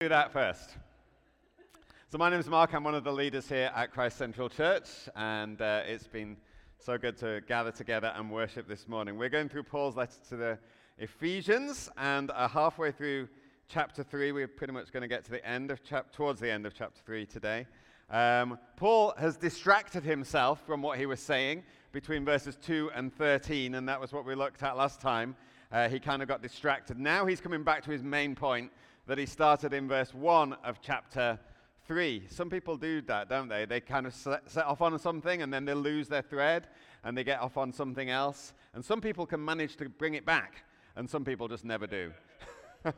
do that first. So, my name is Mark. I'm one of the leaders here at Christ Central Church, and uh, it's been so good to gather together and worship this morning. We're going through Paul's letter to the Ephesians, and uh, halfway through chapter 3, we're pretty much going to get to the end of chap- towards the end of chapter 3 today. Um, Paul has distracted himself from what he was saying between verses 2 and 13, and that was what we looked at last time. Uh, he kind of got distracted. Now he's coming back to his main point that he started in verse 1 of chapter 3. Some people do that, don't they? They kind of set, off on something and then they lose their thread and they get off on something else. And some people can manage to bring it back, and some people just never do.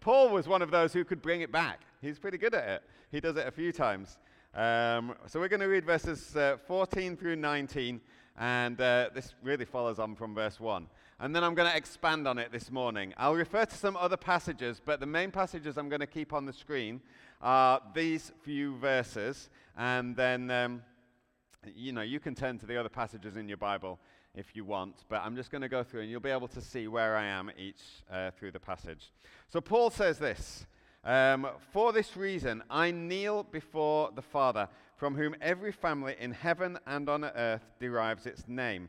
Paul was one of those who could bring it back. He's pretty good at it. He does it a few times. Um, so we're going to read verses uh, 14 through 19, and uh, this really follows on from verse 1 and then I'm going to expand on it this morning. I'll refer to some other passages, but the main passages I'm going to keep on the screen are these few verses, and then, um, you know, you can turn to the other passages in your Bible if you want, but I'm just going to go through and you'll be able to see where I am each uh, through the passage. So Paul says this um, For this reason, I kneel before the Father, from whom every family in heaven and on earth derives its name.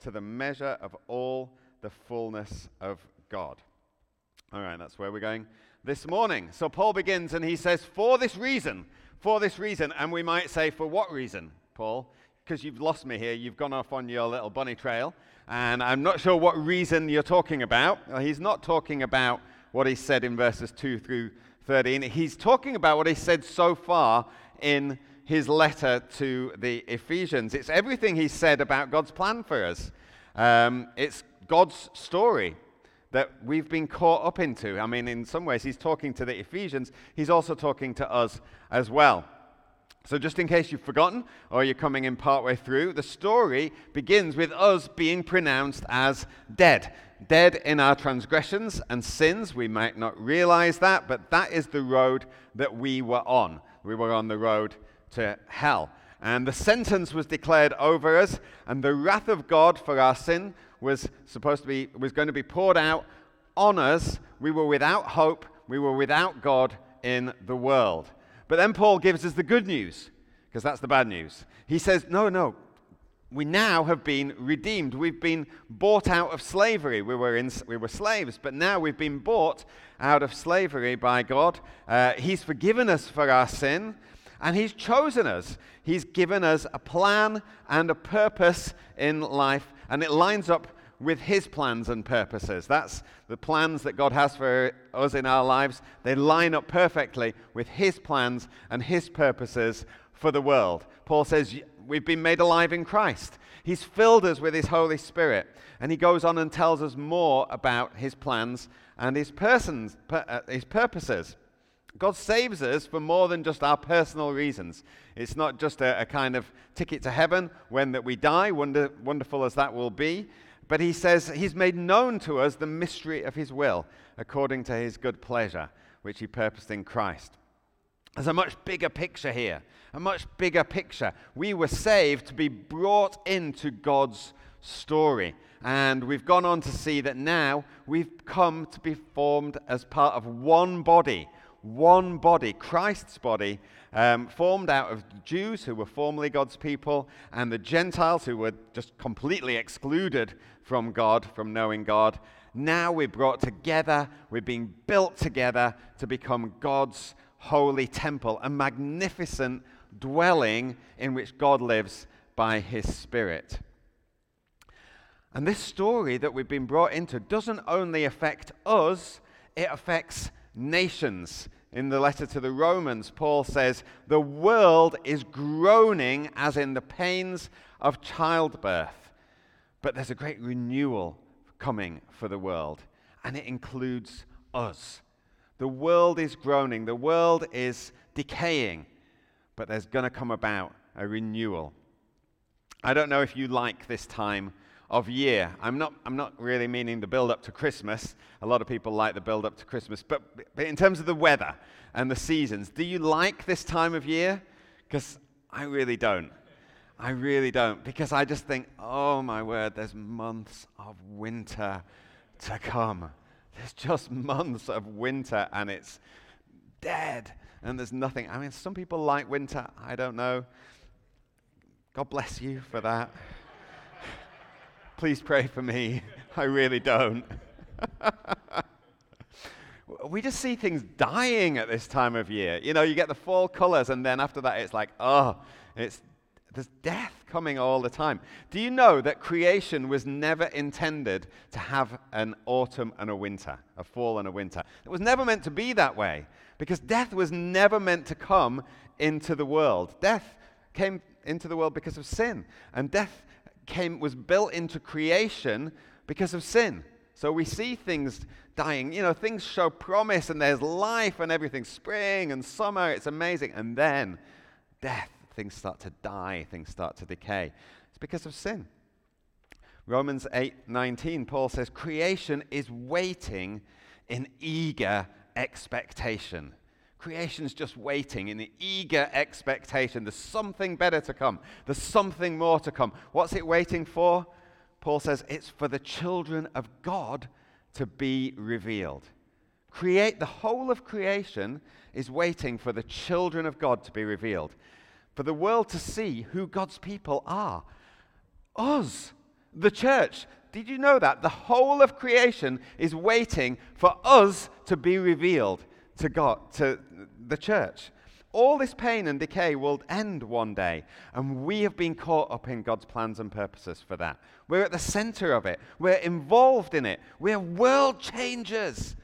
to the measure of all the fullness of God. All right, that's where we're going this morning. So Paul begins and he says, For this reason, for this reason, and we might say, For what reason, Paul? Because you've lost me here. You've gone off on your little bunny trail, and I'm not sure what reason you're talking about. He's not talking about what he said in verses 2 through 13. He's talking about what he said so far in his letter to the Ephesians. It's everything he said about God's plan for us. Um, it's God's story that we've been caught up into. I mean, in some ways, he's talking to the Ephesians, he's also talking to us as well. So, just in case you've forgotten or you're coming in partway through, the story begins with us being pronounced as dead. Dead in our transgressions and sins. We might not realize that, but that is the road that we were on. We were on the road to hell. And the sentence was declared over us, and the wrath of God for our sin was supposed to be was going to be poured out on us. We were without hope, we were without God in the world. But then Paul gives us the good news, because that's the bad news. He says, No, no, we now have been redeemed. We've been bought out of slavery. We were, in, we were slaves, but now we've been bought out of slavery by God. Uh, he's forgiven us for our sin. And He's chosen us. He's given us a plan and a purpose in life, and it lines up with His plans and purposes. That's the plans that God has for us in our lives. They line up perfectly with His plans and His purposes for the world. Paul says, We've been made alive in Christ. He's filled us with His Holy Spirit. And he goes on and tells us more about His plans and His, persons, uh, his purposes. God saves us for more than just our personal reasons. It's not just a, a kind of ticket to heaven when that we die, wonder, wonderful as that will be. But he says he's made known to us the mystery of his will, according to his good pleasure, which he purposed in Christ. There's a much bigger picture here, a much bigger picture. We were saved to be brought into God's story. And we've gone on to see that now we've come to be formed as part of one body one body, Christ's body, um, formed out of Jews who were formerly God's people and the Gentiles who were just completely excluded from God, from knowing God. Now we're brought together, we're being built together to become God's holy temple, a magnificent dwelling in which God lives by his Spirit. And this story that we've been brought into doesn't only affect us, it affects nations. In the letter to the Romans, Paul says, The world is groaning as in the pains of childbirth. But there's a great renewal coming for the world, and it includes us. The world is groaning, the world is decaying, but there's going to come about a renewal. I don't know if you like this time of year. I'm not, I'm not really meaning the build up to Christmas. A lot of people like the build up to Christmas. But, but in terms of the weather and the seasons, do you like this time of year? Because I really don't. I really don't. Because I just think, oh my word, there's months of winter to come. There's just months of winter and it's dead and there's nothing. I mean, some people like winter. I don't know. God bless you for that. Please pray for me. I really don't. we just see things dying at this time of year. You know, you get the fall colors, and then after that, it's like, oh, it's there's death coming all the time. Do you know that creation was never intended to have an autumn and a winter, a fall and a winter? It was never meant to be that way because death was never meant to come into the world. Death came into the world because of sin, and death came, was built into creation because of sin. So we see things dying. You know, things show promise and there's life and everything, spring and summer. It's amazing. And then death, things start to die, things start to decay. It's because of sin. Romans 8:19 Paul says creation is waiting in eager expectation. Creation's just waiting in the eager expectation. There's something better to come. There's something more to come. What's it waiting for? Paul says it's for the children of God to be revealed. Create the whole of creation is waiting for the children of God to be revealed. For the world to see who God's people are. Us, the church. Did you know that? The whole of creation is waiting for us to be revealed to God, to the church. All this pain and decay will end one day, and we have been caught up in God's plans and purposes for that. We're at the center of it, we're involved in it, we're world changers.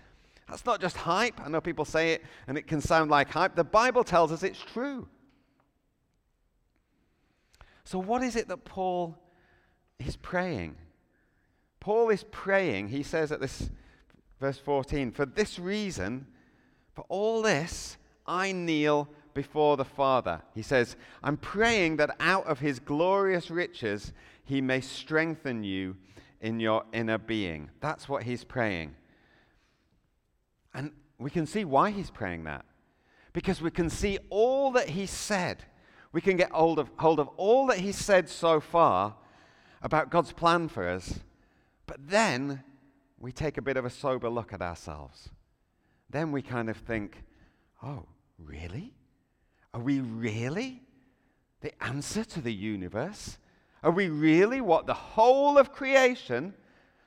That's not just hype. I know people say it and it can sound like hype. The Bible tells us it's true. So, what is it that Paul is praying? Paul is praying, he says at this verse 14, for this reason, for all this, I kneel before the Father. He says, I'm praying that out of his glorious riches he may strengthen you in your inner being. That's what he's praying. And we can see why he's praying that. Because we can see all that he said. We can get hold of, hold of all that he said so far about God's plan for us. But then we take a bit of a sober look at ourselves then we kind of think, oh, really? Are we really the answer to the universe? Are we really what the whole of creation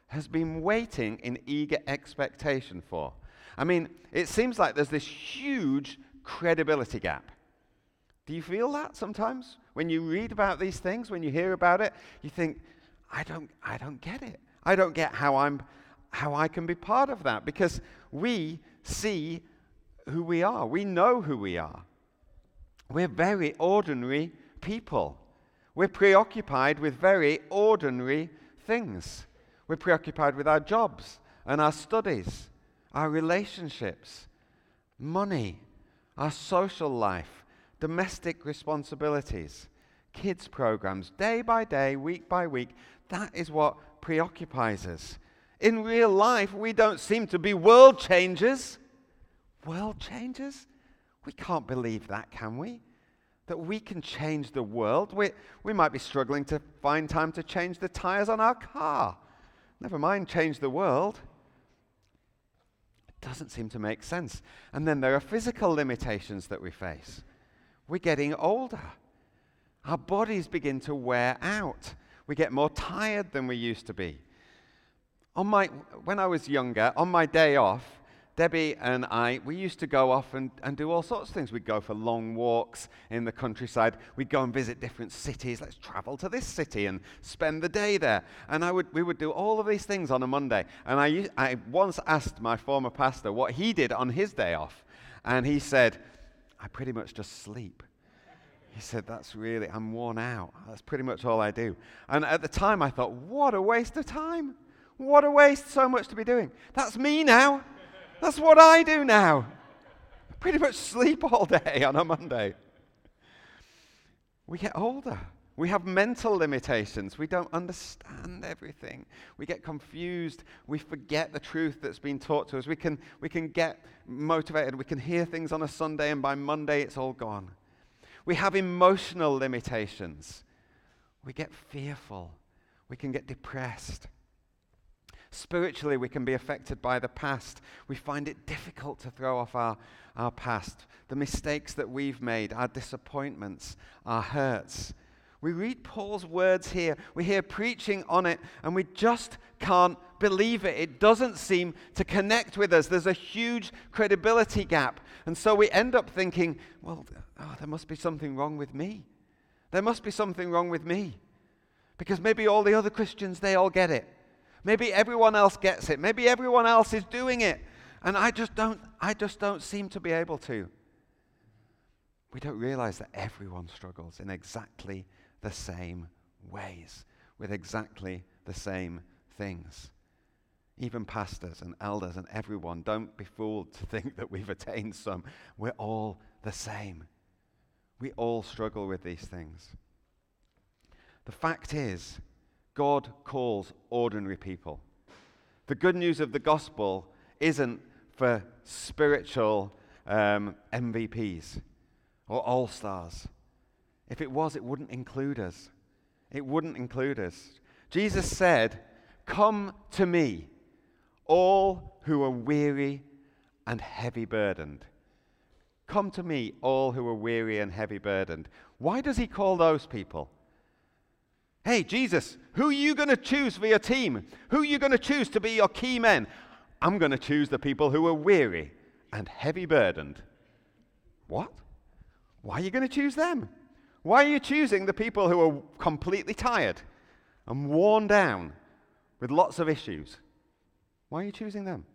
has been waiting in eager expectation for? I mean, it seems like there's this huge credibility gap. Do you feel that sometimes? When you read about these things, when you hear about it, you think, I don't, I don't get it. I don't get how I'm how I can be part of that because we see who we are. We know who we are. We're very ordinary people. We're preoccupied with very ordinary things. We're preoccupied with our jobs and our studies, our relationships, money, our social life, domestic responsibilities, kids' programs, day by day, week by week. That is what preoccupies us. In real life, we don't seem to be world changers. World changers? We can't believe that, can we? That we can change the world. We, we might be struggling to find time to change the tires on our car. Never mind change the world. It doesn't seem to make sense. And then there are physical limitations that we face. We're getting older. Our bodies begin to wear out. We get more tired than we used to be. On my, when I was younger, on my day off, Debbie and I, we used to go off and, and do all sorts of things. We'd go for long walks in the countryside. We'd go and visit different cities. Let's travel to this city and spend the day there. And I would, we would do all of these things on a Monday. And I, I once asked my former pastor what he did on his day off. And he said, I pretty much just sleep. He said, That's really, I'm worn out. That's pretty much all I do. And at the time, I thought, What a waste of time. What a waste, so much to be doing. That's me now. That's what I do now. Pretty much sleep all day on a Monday. We get older. We have mental limitations. We don't understand everything. We get confused. We forget the truth that's been taught to us. We can, we can get motivated. We can hear things on a Sunday, and by Monday, it's all gone. We have emotional limitations. We get fearful. We can get depressed. Spiritually, we can be affected by the past. We find it difficult to throw off our, our past, the mistakes that we've made, our disappointments, our hurts. We read Paul's words here, we hear preaching on it, and we just can't believe it. It doesn't seem to connect with us. There's a huge credibility gap. And so we end up thinking, well, oh, there must be something wrong with me. There must be something wrong with me. Because maybe all the other Christians, they all get it. Maybe everyone else gets it. Maybe everyone else is doing it. And I just don't, I just don't seem to be able to. We don't realize that everyone struggles in exactly the same ways, with exactly the same things. Even pastors and elders and everyone, don't be fooled to think that we've attained some. We're all the same. We all struggle with these things. The fact is, God calls ordinary people. The good news of the gospel isn't for spiritual um, MVPs or all stars. If it was, it wouldn't include us. It wouldn't include us. Jesus said, Come to me, all who are weary and heavy burdened. Come to me, all who are weary and heavy burdened. Why does he call those people? Hey, Jesus, who are you going to choose for your team? Who are you going to choose to be your key men? I'm going to choose the people who are weary and heavy burdened. What? Why are you going to choose them? Why are you choosing the people who are completely tired and worn down with lots of issues? Why are you choosing them?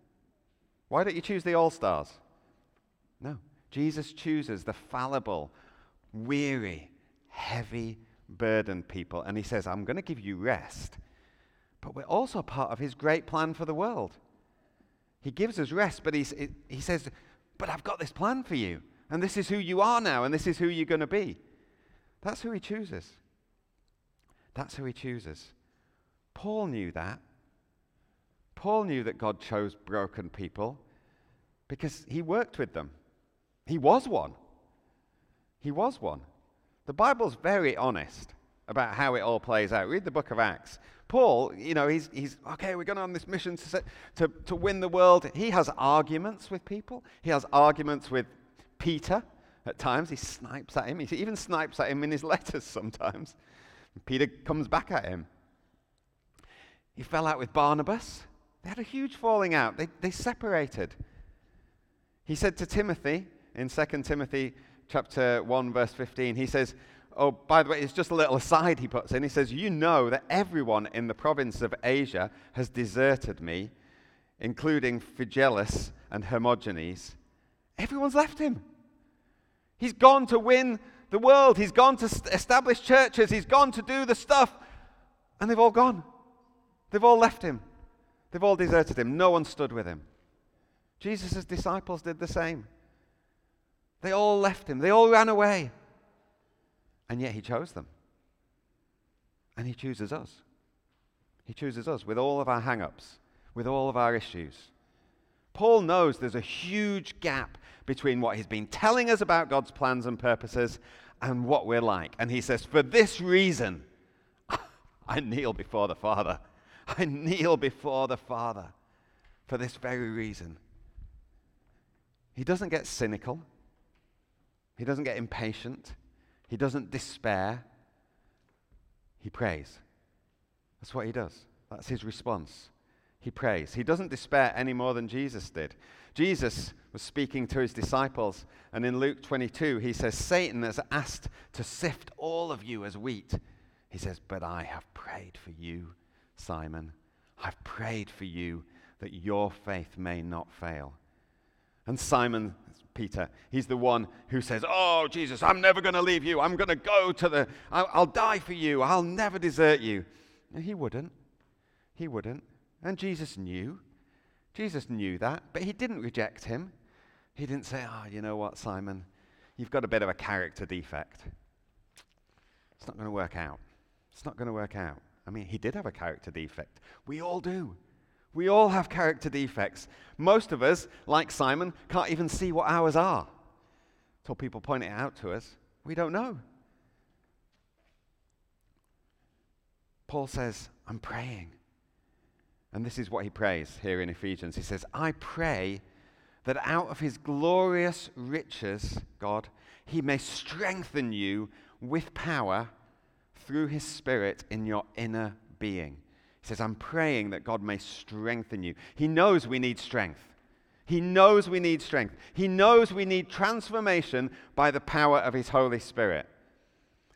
Why don't you choose the all stars? No. Jesus chooses the fallible, weary, heavy, burdened people. And he says, I'm going to give you rest. But we're also part of his great plan for the world. He gives us rest, but he's, he says, But I've got this plan for you. And this is who you are now, and this is who you're going to be. That's who he chooses. That's who he chooses. Paul knew that. Paul knew that God chose broken people because he worked with them. He was one. He was one. The Bible's very honest about how it all plays out. Read the book of Acts. Paul, you know, he's, he's okay, we're going on this mission to, set, to, to win the world. He has arguments with people, he has arguments with Peter at times. He snipes at him. He even snipes at him in his letters sometimes. Peter comes back at him. He fell out with Barnabas. They had a huge falling out. They, they separated. He said to Timothy in 2 Timothy chapter 1, verse 15, he says, Oh, by the way, it's just a little aside he puts in. He says, You know that everyone in the province of Asia has deserted me, including Phygellus and Hermogenes. Everyone's left him. He's gone to win the world. He's gone to establish churches. He's gone to do the stuff. And they've all gone. They've all left him. They've all deserted him. No one stood with him. Jesus' disciples did the same. They all left him. They all ran away. And yet he chose them. And he chooses us. He chooses us with all of our hang ups, with all of our issues. Paul knows there's a huge gap between what he's been telling us about God's plans and purposes and what we're like. And he says, For this reason, I kneel before the Father. I kneel before the Father for this very reason. He doesn't get cynical, he doesn't get impatient, he doesn't despair. He prays. That's what he does. That's his response. He prays. He doesn't despair any more than Jesus did. Jesus was speaking to his disciples, and in Luke 22, he says, Satan has asked to sift all of you as wheat. He says, But I have prayed for you, Simon. I've prayed for you that your faith may not fail. And Simon, Peter, he's the one who says, Oh, Jesus, I'm never going to leave you. I'm going to go to the, I'll, I'll die for you. I'll never desert you. And he wouldn't. He wouldn't. And Jesus knew. Jesus knew that, but he didn't reject him. He didn't say, Oh, you know what, Simon? You've got a bit of a character defect. It's not going to work out. It's not going to work out. I mean, he did have a character defect. We all do. We all have character defects. Most of us, like Simon, can't even see what ours are. Until people point it out to us, we don't know. Paul says, I'm praying. And this is what he prays here in Ephesians. He says, I pray that out of his glorious riches, God, he may strengthen you with power through his Spirit in your inner being. He says, I'm praying that God may strengthen you. He knows we need strength. He knows we need strength. He knows we need transformation by the power of his Holy Spirit.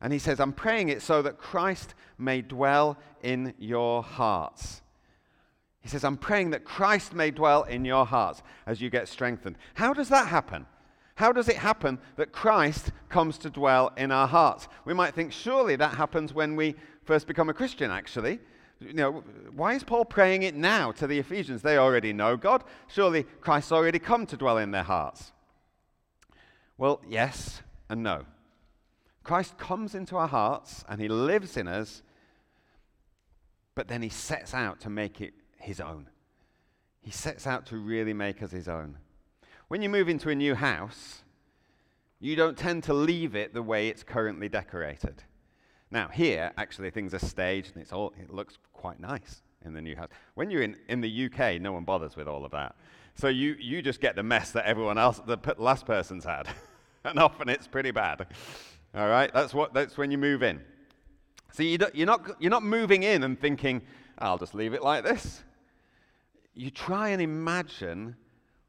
And he says, I'm praying it so that Christ may dwell in your hearts. He says, I'm praying that Christ may dwell in your hearts as you get strengthened. How does that happen? How does it happen that Christ comes to dwell in our hearts? We might think, surely that happens when we first become a Christian, actually. You know, why is Paul praying it now to the Ephesians? They already know God. Surely Christ's already come to dwell in their hearts. Well, yes and no. Christ comes into our hearts and he lives in us, but then he sets out to make it his own. He sets out to really make us his own. When you move into a new house, you don't tend to leave it the way it's currently decorated. Now, here, actually, things are staged and it's all, it looks quite nice in the new house. When you're in, in the UK, no one bothers with all of that. So you, you just get the mess that everyone else, the last person's had. and often it's pretty bad. All right? That's, what, that's when you move in. So you you're, not, you're not moving in and thinking, I'll just leave it like this. You try and imagine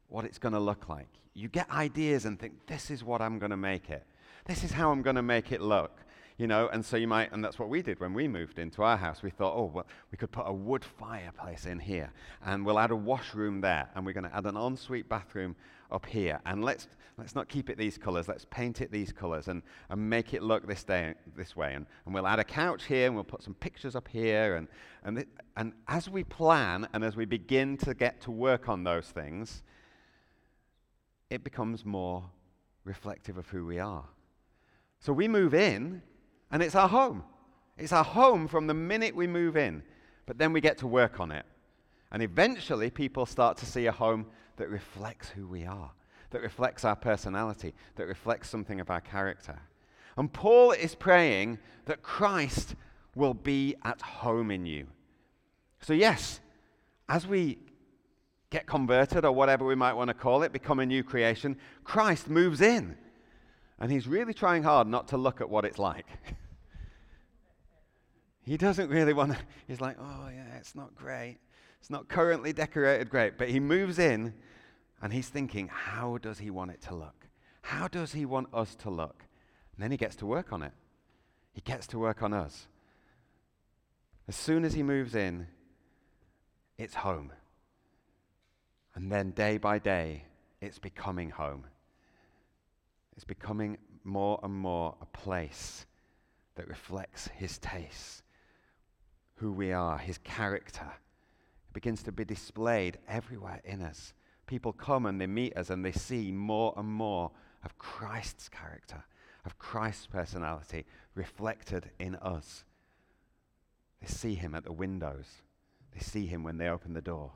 what it's going to look like. You get ideas and think, this is what I'm going to make it. This is how I'm going to make it look. You know, and so you might, and that's what we did when we moved into our house. We thought, oh, well, we could put a wood fireplace in here, and we'll add a washroom there, and we're going to add an ensuite bathroom up here. And let's, let's not keep it these colors, let's paint it these colors and, and make it look this, day, this way. And, and we'll add a couch here, and we'll put some pictures up here. And, and, th- and as we plan and as we begin to get to work on those things, it becomes more reflective of who we are. So we move in, and it's our home. It's our home from the minute we move in, but then we get to work on it. And eventually, people start to see a home that reflects who we are, that reflects our personality, that reflects something of our character. And Paul is praying that Christ will be at home in you. So, yes, as we get converted or whatever we might want to call it, become a new creation, Christ moves in. And he's really trying hard not to look at what it's like. he doesn't really want to, he's like, oh, yeah, it's not great. It's not currently decorated great. But he moves in and he's thinking, how does he want it to look? How does he want us to look? And then he gets to work on it. He gets to work on us. As soon as he moves in, it's home. And then day by day, it's becoming home. It's becoming more and more a place that reflects his tastes, who we are, his character. It begins to be displayed everywhere in us. People come and they meet us and they see more and more of Christ's character, of Christ's personality reflected in us. They see him at the windows, they see him when they open the door.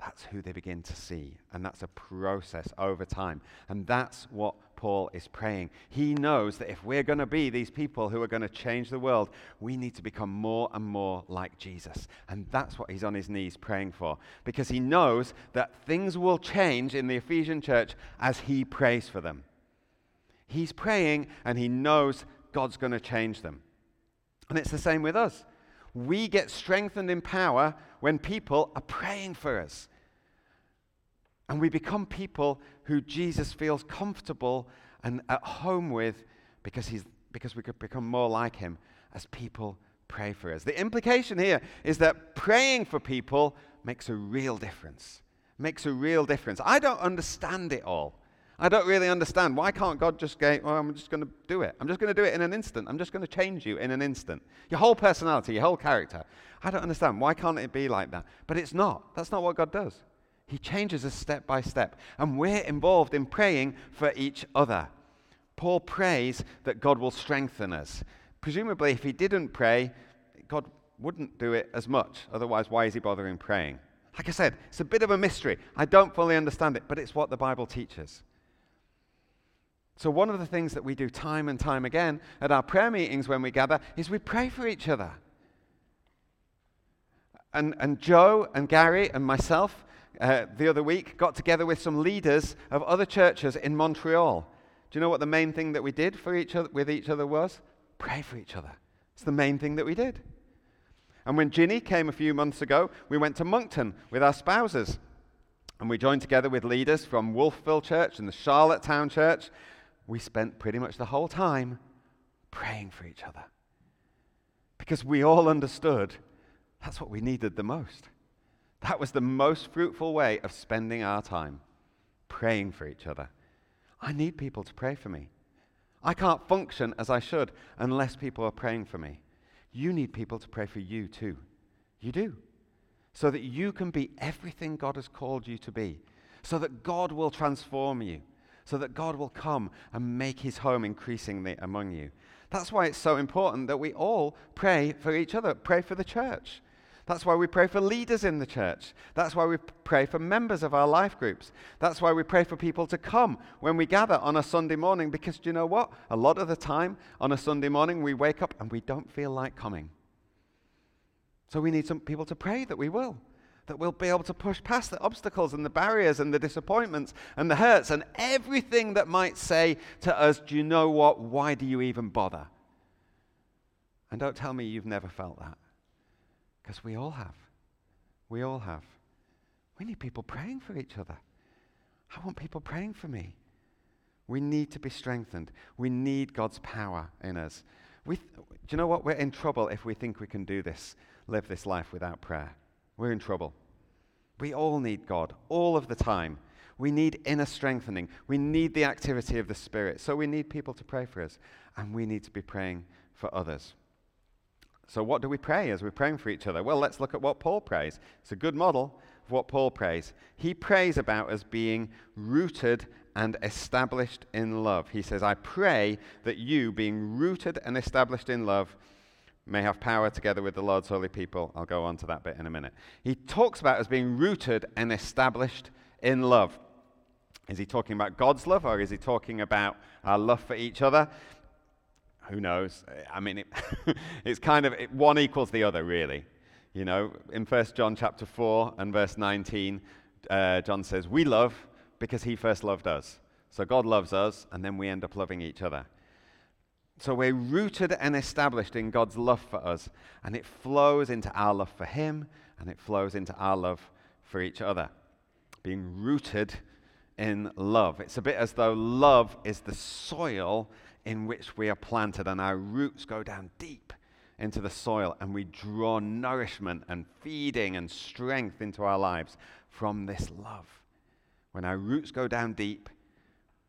That's who they begin to see. And that's a process over time. And that's what Paul is praying. He knows that if we're going to be these people who are going to change the world, we need to become more and more like Jesus. And that's what he's on his knees praying for. Because he knows that things will change in the Ephesian church as he prays for them. He's praying and he knows God's going to change them. And it's the same with us. We get strengthened in power when people are praying for us. And we become people who Jesus feels comfortable and at home with because, he's, because we could become more like him as people pray for us. The implication here is that praying for people makes a real difference. Makes a real difference. I don't understand it all. I don't really understand. Why can't God just go, well, I'm just going to do it? I'm just going to do it in an instant. I'm just going to change you in an instant. Your whole personality, your whole character. I don't understand. Why can't it be like that? But it's not. That's not what God does. He changes us step by step. And we're involved in praying for each other. Paul prays that God will strengthen us. Presumably, if he didn't pray, God wouldn't do it as much. Otherwise, why is he bothering praying? Like I said, it's a bit of a mystery. I don't fully understand it, but it's what the Bible teaches. So, one of the things that we do time and time again at our prayer meetings when we gather is we pray for each other. And, and Joe and Gary and myself uh, the other week got together with some leaders of other churches in Montreal. Do you know what the main thing that we did for each other, with each other was? Pray for each other. It's the main thing that we did. And when Ginny came a few months ago, we went to Moncton with our spouses. And we joined together with leaders from Wolfville Church and the Charlottetown Church. We spent pretty much the whole time praying for each other. Because we all understood that's what we needed the most. That was the most fruitful way of spending our time, praying for each other. I need people to pray for me. I can't function as I should unless people are praying for me. You need people to pray for you too. You do. So that you can be everything God has called you to be. So that God will transform you. So that God will come and make his home increasingly among you. That's why it's so important that we all pray for each other, pray for the church. That's why we pray for leaders in the church. That's why we pray for members of our life groups. That's why we pray for people to come when we gather on a Sunday morning because do you know what? A lot of the time on a Sunday morning we wake up and we don't feel like coming. So we need some people to pray that we will. That we'll be able to push past the obstacles and the barriers and the disappointments and the hurts and everything that might say to us, Do you know what? Why do you even bother? And don't tell me you've never felt that. Because we all have. We all have. We need people praying for each other. I want people praying for me. We need to be strengthened. We need God's power in us. Th- do you know what? We're in trouble if we think we can do this, live this life without prayer. We're in trouble. We all need God all of the time. We need inner strengthening. We need the activity of the Spirit. So we need people to pray for us, and we need to be praying for others. So, what do we pray as we're praying for each other? Well, let's look at what Paul prays. It's a good model of what Paul prays. He prays about us being rooted and established in love. He says, I pray that you, being rooted and established in love, may have power together with the Lord's holy people. I'll go on to that bit in a minute. He talks about us being rooted and established in love. Is he talking about God's love or is he talking about our love for each other? Who knows? I mean, it it's kind of it, one equals the other, really. You know, in 1 John chapter 4 and verse 19, uh, John says, We love because he first loved us. So God loves us, and then we end up loving each other. So we're rooted and established in God's love for us, and it flows into our love for him, and it flows into our love for each other. Being rooted in love. It's a bit as though love is the soil in which we are planted, and our roots go down deep into the soil, and we draw nourishment and feeding and strength into our lives from this love. When our roots go down deep,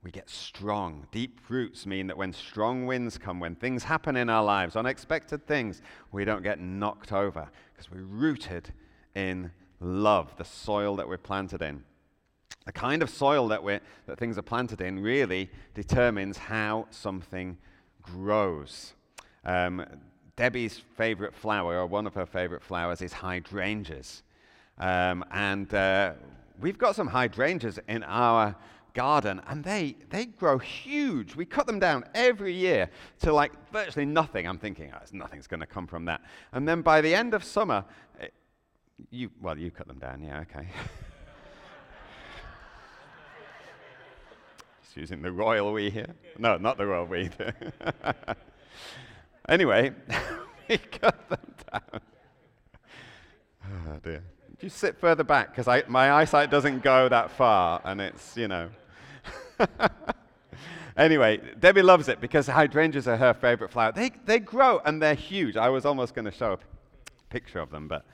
we get strong. Deep roots mean that when strong winds come, when things happen in our lives, unexpected things, we don't get knocked over because we're rooted in love, the soil that we're planted in. The kind of soil that, we're, that things are planted in really determines how something grows. Um, Debbie's favorite flower, or one of her favorite flowers, is hydrangeas. Um, and uh, we've got some hydrangeas in our garden, and they, they grow huge. We cut them down every year to like virtually nothing. I'm thinking, oh, nothing's going to come from that. And then by the end of summer, it, you, well, you cut them down, yeah, okay. using the royal we here. No, not the royal we. anyway, we cut them down. Oh dear. You sit further back because my eyesight doesn't go that far, and it's you know. anyway, Debbie loves it because hydrangeas are her favorite flower. They they grow and they're huge. I was almost going to show a picture of them, but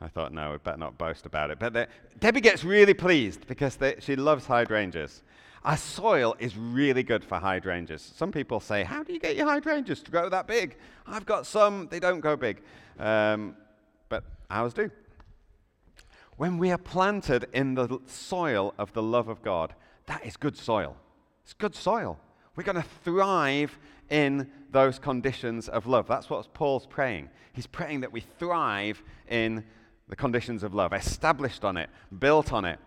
I thought no, we better not boast about it. But Debbie gets really pleased because they, she loves hydrangeas. Our soil is really good for hydrangeas. Some people say, How do you get your hydrangeas to grow that big? I've got some, they don't go big. Um, but ours do. when we are planted in the soil of the love of God, that is good soil. It's good soil. We're going to thrive in those conditions of love. That's what Paul's praying. He's praying that we thrive in the conditions of love, established on it, built on it.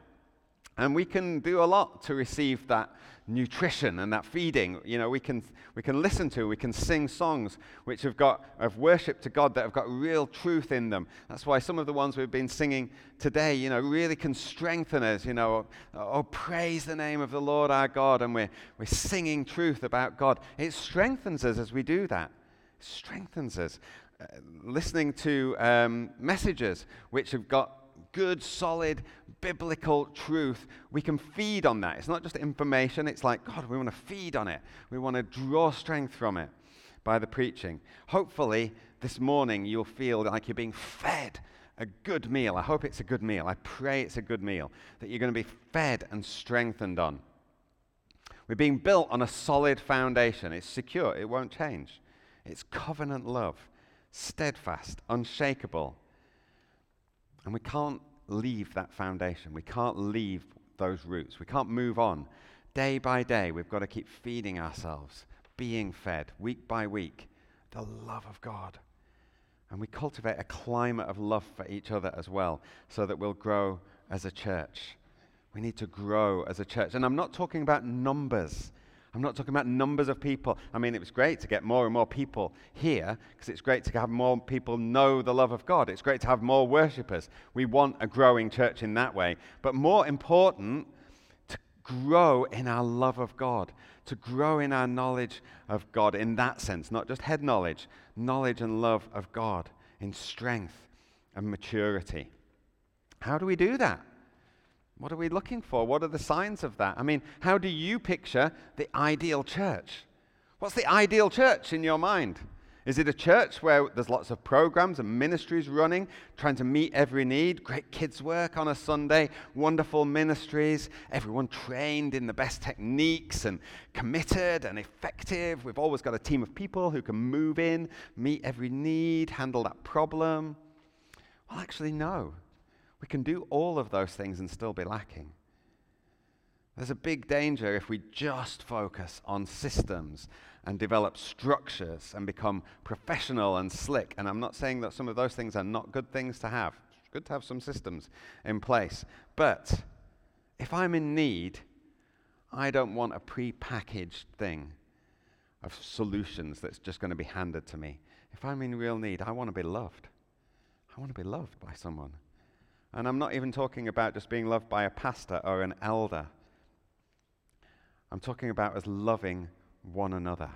And we can do a lot to receive that nutrition and that feeding. You know, we can, we can listen to, we can sing songs which have got of worship to God that have got real truth in them. That's why some of the ones we've been singing today, you know, really can strengthen us. You know, oh, praise the name of the Lord our God, and we're, we're singing truth about God. It strengthens us as we do that. It strengthens us. Uh, listening to um, messages which have got good, solid, biblical truth, we can feed on that. It's not just information, it's like, God, we want to feed on it. We want to draw strength from it by the preaching. Hopefully, this morning you'll feel like you're being fed a good meal. I hope it's a good meal. I pray it's a good meal that you're going to be fed and strengthened on. We're being built on a solid foundation. It's secure, it won't change. It's covenant love, steadfast, unshakable. And we can't leave that foundation. We can't leave those roots. We can't move on. Day by day, we've got to keep feeding ourselves, being fed week by week, the love of God. And we cultivate a climate of love for each other as well, so that we'll grow as a church. We need to grow as a church. And I'm not talking about numbers. I'm not talking about numbers of people. I mean, it was great to get more and more people here because it's great to have more people know the love of God. It's great to have more worshippers. We want a growing church in that way. But more important, to grow in our love of God, to grow in our knowledge of God in that sense, not just head knowledge, knowledge and love of God in strength and maturity. How do we do that? What are we looking for? What are the signs of that? I mean, how do you picture the ideal church? What's the ideal church in your mind? Is it a church where there's lots of programs and ministries running, trying to meet every need? Great kids' work on a Sunday, wonderful ministries, everyone trained in the best techniques and committed and effective. We've always got a team of people who can move in, meet every need, handle that problem. Well, actually, no. We can do all of those things and still be lacking. There's a big danger if we just focus on systems and develop structures and become professional and slick. And I'm not saying that some of those things are not good things to have. It's good to have some systems in place. But if I'm in need, I don't want a pre-packaged thing of solutions that's just going to be handed to me. If I'm in real need, I want to be loved. I want to be loved by someone. And I'm not even talking about just being loved by a pastor or an elder. I'm talking about us loving one another.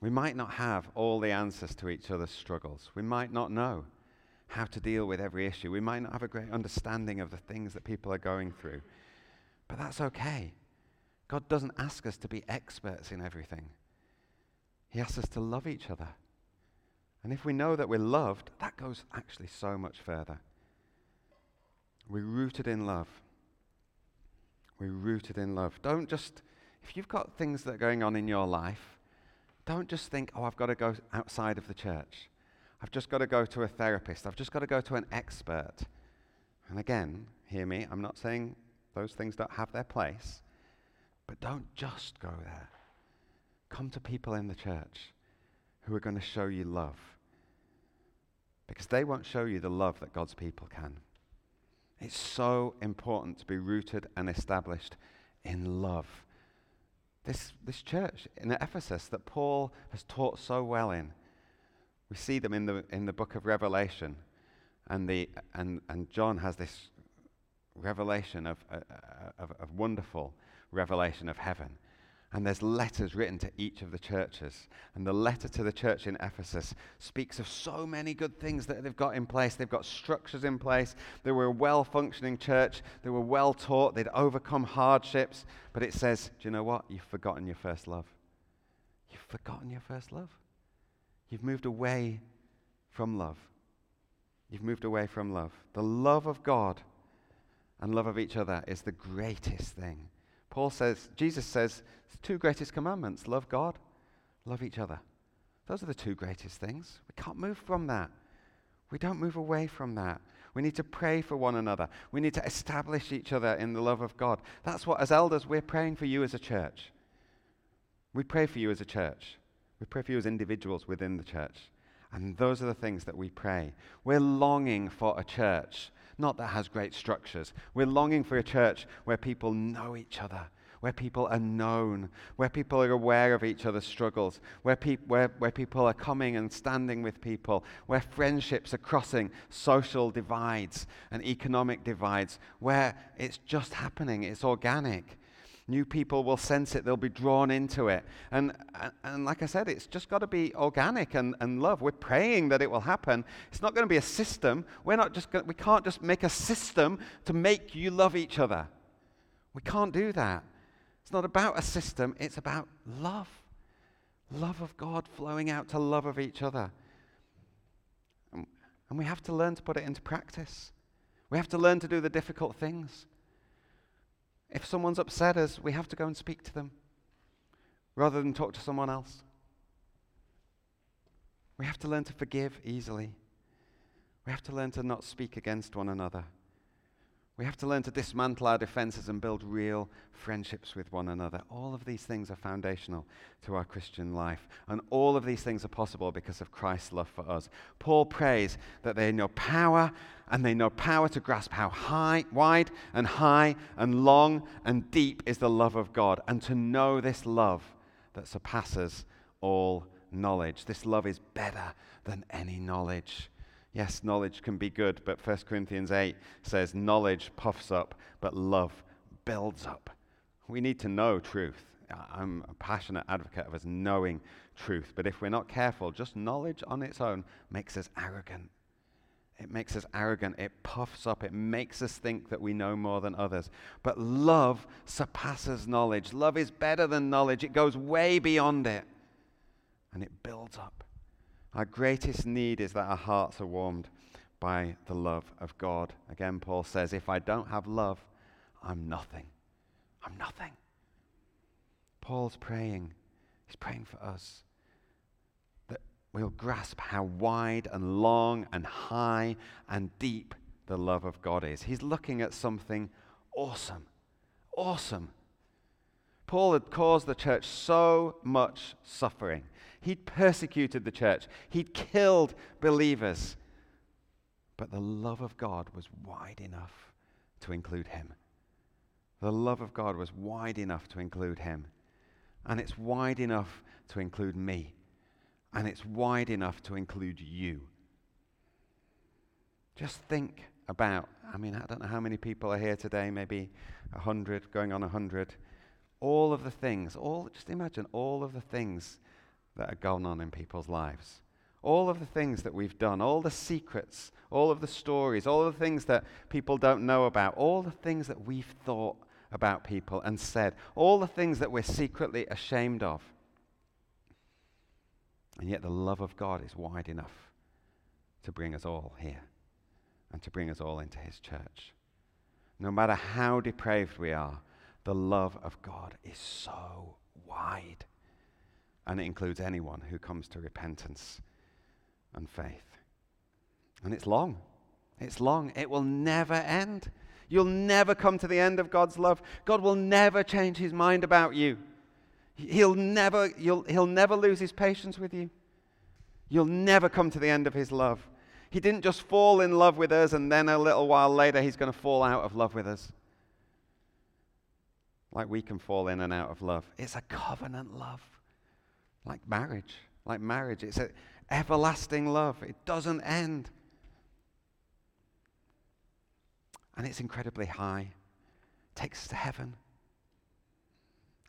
We might not have all the answers to each other's struggles. We might not know how to deal with every issue. We might not have a great understanding of the things that people are going through. But that's okay. God doesn't ask us to be experts in everything, He asks us to love each other. And if we know that we're loved, that goes actually so much further. We're rooted in love. We're rooted in love. Don't just, if you've got things that are going on in your life, don't just think, oh, I've got to go outside of the church. I've just got to go to a therapist. I've just got to go to an expert. And again, hear me, I'm not saying those things don't have their place, but don't just go there. Come to people in the church who are going to show you love. Because they won't show you the love that God's people can. It's so important to be rooted and established in love. This, this church in Ephesus that Paul has taught so well in, we see them in the, in the book of Revelation. And, the, and, and John has this revelation of, uh, of, of wonderful revelation of heaven. And there's letters written to each of the churches. And the letter to the church in Ephesus speaks of so many good things that they've got in place. They've got structures in place. They were a well functioning church. They were well taught. They'd overcome hardships. But it says, do you know what? You've forgotten your first love. You've forgotten your first love. You've moved away from love. You've moved away from love. The love of God and love of each other is the greatest thing. Paul says, Jesus says, the two greatest commandments love God, love each other. Those are the two greatest things. We can't move from that. We don't move away from that. We need to pray for one another. We need to establish each other in the love of God. That's what, as elders, we're praying for you as a church. We pray for you as a church. We pray for you as individuals within the church. And those are the things that we pray. We're longing for a church, not that has great structures. We're longing for a church where people know each other, where people are known, where people are aware of each other's struggles, where, pe- where, where people are coming and standing with people, where friendships are crossing social divides and economic divides, where it's just happening, it's organic. New people will sense it, they'll be drawn into it. And, and, and like I said, it's just got to be organic and, and love. We're praying that it will happen. It's not going to be a system. We're not just going, we can't just make a system to make you love each other. We can't do that. It's not about a system, it's about love. Love of God flowing out to love of each other. And we have to learn to put it into practice. We have to learn to do the difficult things. If someone's upset us, we have to go and speak to them rather than talk to someone else. We have to learn to forgive easily. We have to learn to not speak against one another. We have to learn to dismantle our defenses and build real friendships with one another. All of these things are foundational to our Christian life. And all of these things are possible because of Christ's love for us. Paul prays that they know power and they know power to grasp how high, wide and high and long and deep is the love of God and to know this love that surpasses all knowledge. This love is better than any knowledge. Yes, knowledge can be good, but 1 Corinthians 8 says knowledge puffs up, but love builds up. We need to know truth. I'm a passionate advocate of us knowing truth, but if we're not careful, just knowledge on its own makes us arrogant. It makes us arrogant. It puffs up. It makes us think that we know more than others. But love surpasses knowledge. Love is better than knowledge. It goes way beyond it. And it builds up. Our greatest need is that our hearts are warmed by the love of God. Again, Paul says, if I don't have love, I'm nothing. I'm nothing. Paul's praying. He's praying for us that we'll grasp how wide and long and high and deep the love of God is. He's looking at something awesome. Awesome. Paul had caused the church so much suffering. He'd persecuted the church, he'd killed believers. But the love of God was wide enough to include him. The love of God was wide enough to include him. And it's wide enough to include me. And it's wide enough to include you. Just think about, I mean, I don't know how many people are here today, maybe 100, going on 100. All of the things, all, just imagine all of the things that are going on in people's lives. All of the things that we've done, all the secrets, all of the stories, all the things that people don't know about, all the things that we've thought about people and said, all the things that we're secretly ashamed of. And yet the love of God is wide enough to bring us all here and to bring us all into His church. No matter how depraved we are, the love of God is so wide and it includes anyone who comes to repentance and faith. And it's long. It's long. It will never end. You'll never come to the end of God's love. God will never change his mind about you. He'll never, he'll never lose his patience with you. You'll never come to the end of his love. He didn't just fall in love with us and then a little while later he's going to fall out of love with us. Like we can fall in and out of love. It's a covenant love like marriage. Like marriage, it's an everlasting love, it doesn't end. And it's incredibly high, it takes us to heaven.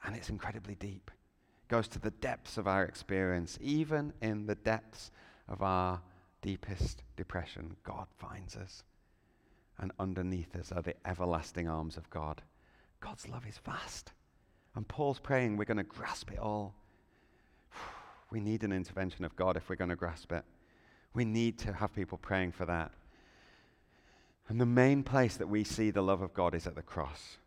And it's incredibly deep. It goes to the depths of our experience. Even in the depths of our deepest depression, God finds us. And underneath us are the everlasting arms of God. God's love is vast. And Paul's praying we're going to grasp it all. We need an intervention of God if we're going to grasp it. We need to have people praying for that. And the main place that we see the love of God is at the cross.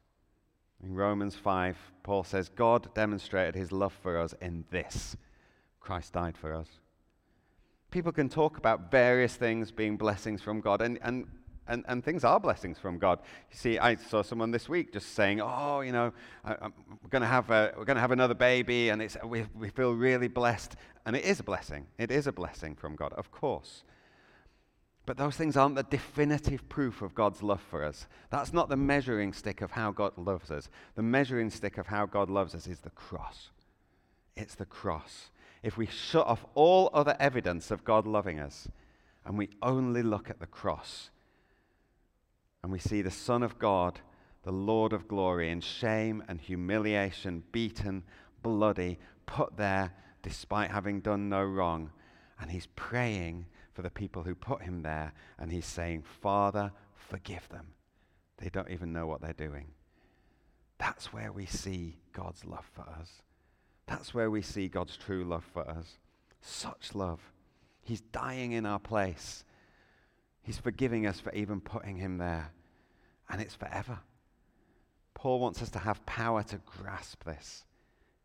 In Romans 5, Paul says, God demonstrated his love for us in this Christ died for us. People can talk about various things being blessings from God, and, and, and, and things are blessings from God. You see, I saw someone this week just saying, "Oh, you know, I, we're going to have a, we're going to have another baby, and it's we, we feel really blessed." And it is a blessing. It is a blessing from God, of course. But those things aren't the definitive proof of God's love for us. That's not the measuring stick of how God loves us. The measuring stick of how God loves us is the cross. It's the cross. If we shut off all other evidence of God loving us and we only look at the cross and we see the Son of God, the Lord of glory, in shame and humiliation, beaten, bloody, put there despite having done no wrong, and he's praying for the people who put him there, and he's saying, Father, forgive them. They don't even know what they're doing. That's where we see God's love for us. That's where we see God's true love for us. Such love. He's dying in our place. He's forgiving us for even putting him there. And it's forever. Paul wants us to have power to grasp this.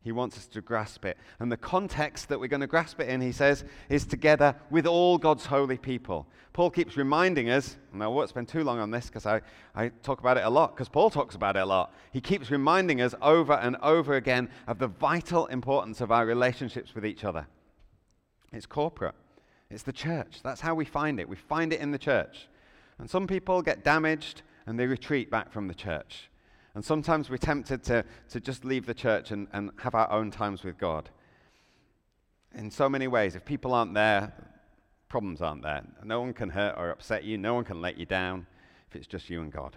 He wants us to grasp it. And the context that we're going to grasp it in, he says, is together with all God's holy people. Paul keeps reminding us, and I won't spend too long on this because I, I talk about it a lot, because Paul talks about it a lot. He keeps reminding us over and over again of the vital importance of our relationships with each other. It's corporate, it's the church. That's how we find it. We find it in the church. And some people get damaged and they retreat back from the church. And sometimes we're tempted to, to just leave the church and, and have our own times with God. In so many ways, if people aren't there, problems aren't there. No one can hurt or upset you, no one can let you down if it's just you and God.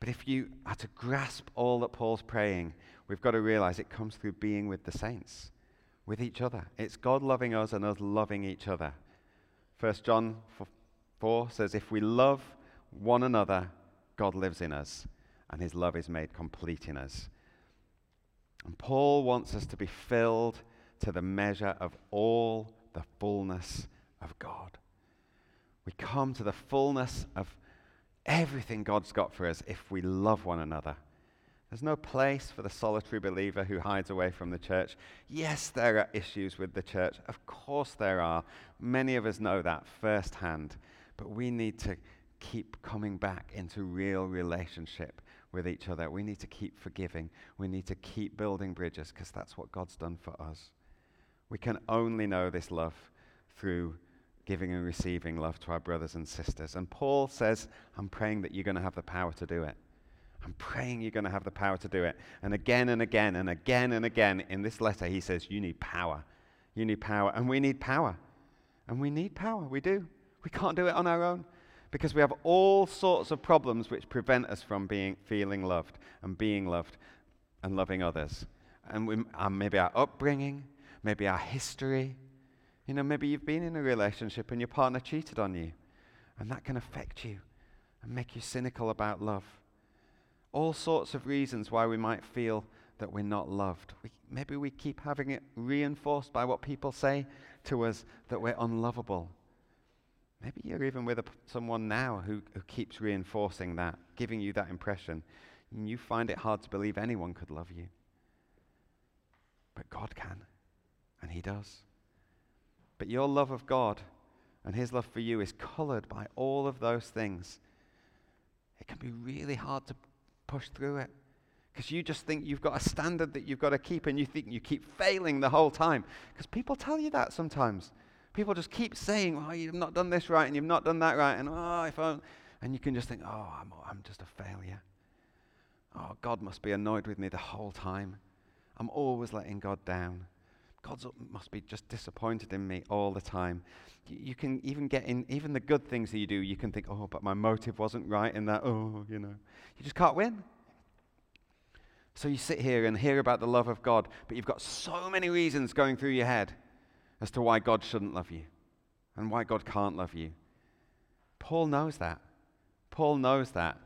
But if you are to grasp all that Paul's praying, we've got to realize it comes through being with the saints, with each other. It's God loving us and us loving each other. 1 John 4 says, If we love one another, God lives in us and his love is made complete in us. And Paul wants us to be filled to the measure of all the fullness of God. We come to the fullness of everything God's got for us if we love one another. There's no place for the solitary believer who hides away from the church. Yes, there are issues with the church. Of course, there are. Many of us know that firsthand. But we need to keep coming back into real relationship with each other. We need to keep forgiving. We need to keep building bridges because that's what God's done for us. We can only know this love through giving and receiving love to our brothers and sisters. And Paul says, I'm praying that you're going to have the power to do it. I'm praying you're going to have the power to do it. And again and again and again and again in this letter, he says, You need power. You need power. And we need power. And we need power. We do. We can't do it on our own because we have all sorts of problems which prevent us from being, feeling loved and being loved and loving others. And, we, and maybe our upbringing, maybe our history. You know, maybe you've been in a relationship and your partner cheated on you, and that can affect you and make you cynical about love. All sorts of reasons why we might feel that we're not loved. We, maybe we keep having it reinforced by what people say to us that we're unlovable Maybe you're even with a, someone now who, who keeps reinforcing that, giving you that impression, and you find it hard to believe anyone could love you. But God can, and He does. But your love of God and His love for you is colored by all of those things. It can be really hard to push through it because you just think you've got a standard that you've got to keep, and you think you keep failing the whole time. Because people tell you that sometimes. People just keep saying, oh, you've not done this right and you've not done that right. And, oh, if I, and you can just think, oh, I'm, I'm just a failure. Oh, God must be annoyed with me the whole time. I'm always letting God down. God must be just disappointed in me all the time. You, you, can even get in, even the good things that you do, you can think, oh, but my motive wasn't right in that. Oh, you know. You just can't win. So you sit here and hear about the love of God, but you've got so many reasons going through your head as to why God shouldn't love you and why God can't love you. Paul knows that. Paul knows that.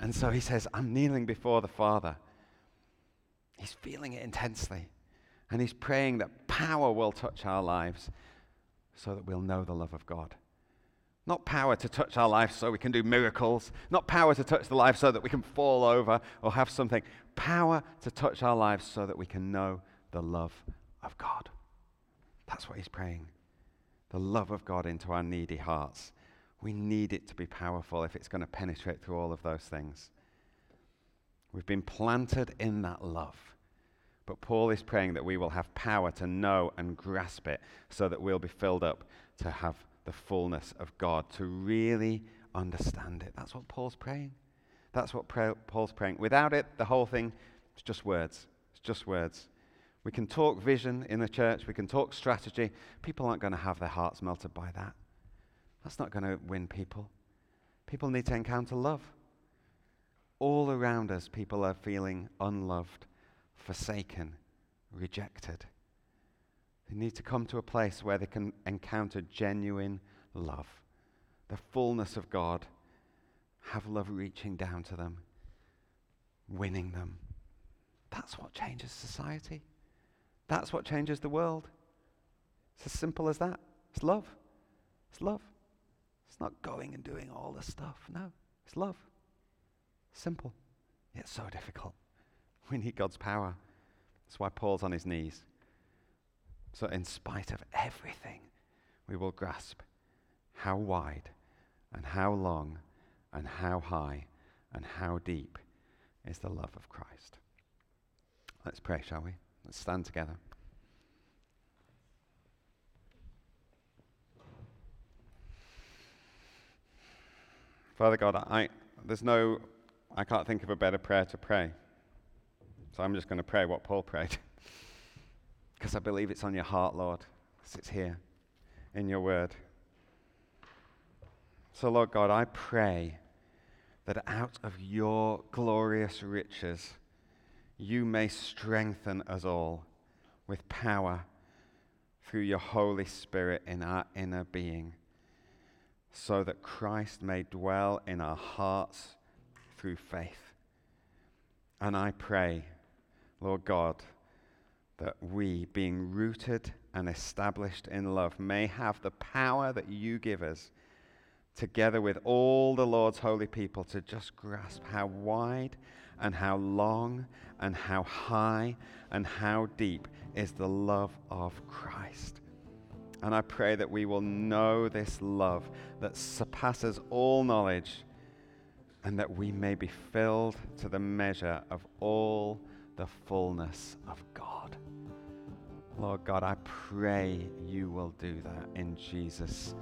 And so he says, I'm kneeling before the Father. He's feeling it intensely. And he's praying that power will touch our lives so that we'll know the love of God. Not power to touch our lives so we can do miracles. Not power to touch the life so that we can fall over or have something. Power to touch our lives so that we can know the love of God. That's what he's praying. The love of God into our needy hearts. We need it to be powerful if it's going to penetrate through all of those things. We've been planted in that love. But Paul is praying that we will have power to know and grasp it so that we'll be filled up to have the fullness of God, to really understand it. That's what Paul's praying. That's what Paul's praying. Without it, the whole thing is just words. It's just words. We can talk vision in the church, we can talk strategy. People aren't going to have their hearts melted by that. That's not going to win people. People need to encounter love. All around us, people are feeling unloved, forsaken, rejected. They need to come to a place where they can encounter genuine love, the fullness of God, have love reaching down to them, winning them. That's what changes society. That's what changes the world. It's as simple as that. It's love. It's love. It's not going and doing all the stuff. No, it's love. Simple, yet so difficult. We need God's power. That's why Paul's on his knees. So, in spite of everything, we will grasp how wide and how long and how high and how deep is the love of Christ. Let's pray, shall we? Let's stand together. Father God, I, there's no, I can't think of a better prayer to pray. So I'm just going to pray what Paul prayed. Because I believe it's on your heart, Lord, because it's here in your word. So, Lord God, I pray that out of your glorious riches, you may strengthen us all with power through your Holy Spirit in our inner being, so that Christ may dwell in our hearts through faith. And I pray, Lord God, that we, being rooted and established in love, may have the power that you give us, together with all the Lord's holy people, to just grasp how wide and how long and how high and how deep is the love of Christ. And I pray that we will know this love that surpasses all knowledge and that we may be filled to the measure of all the fullness of God. Lord God, I pray you will do that in Jesus'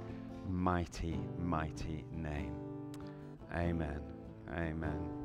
mighty, mighty name. Amen. Amen.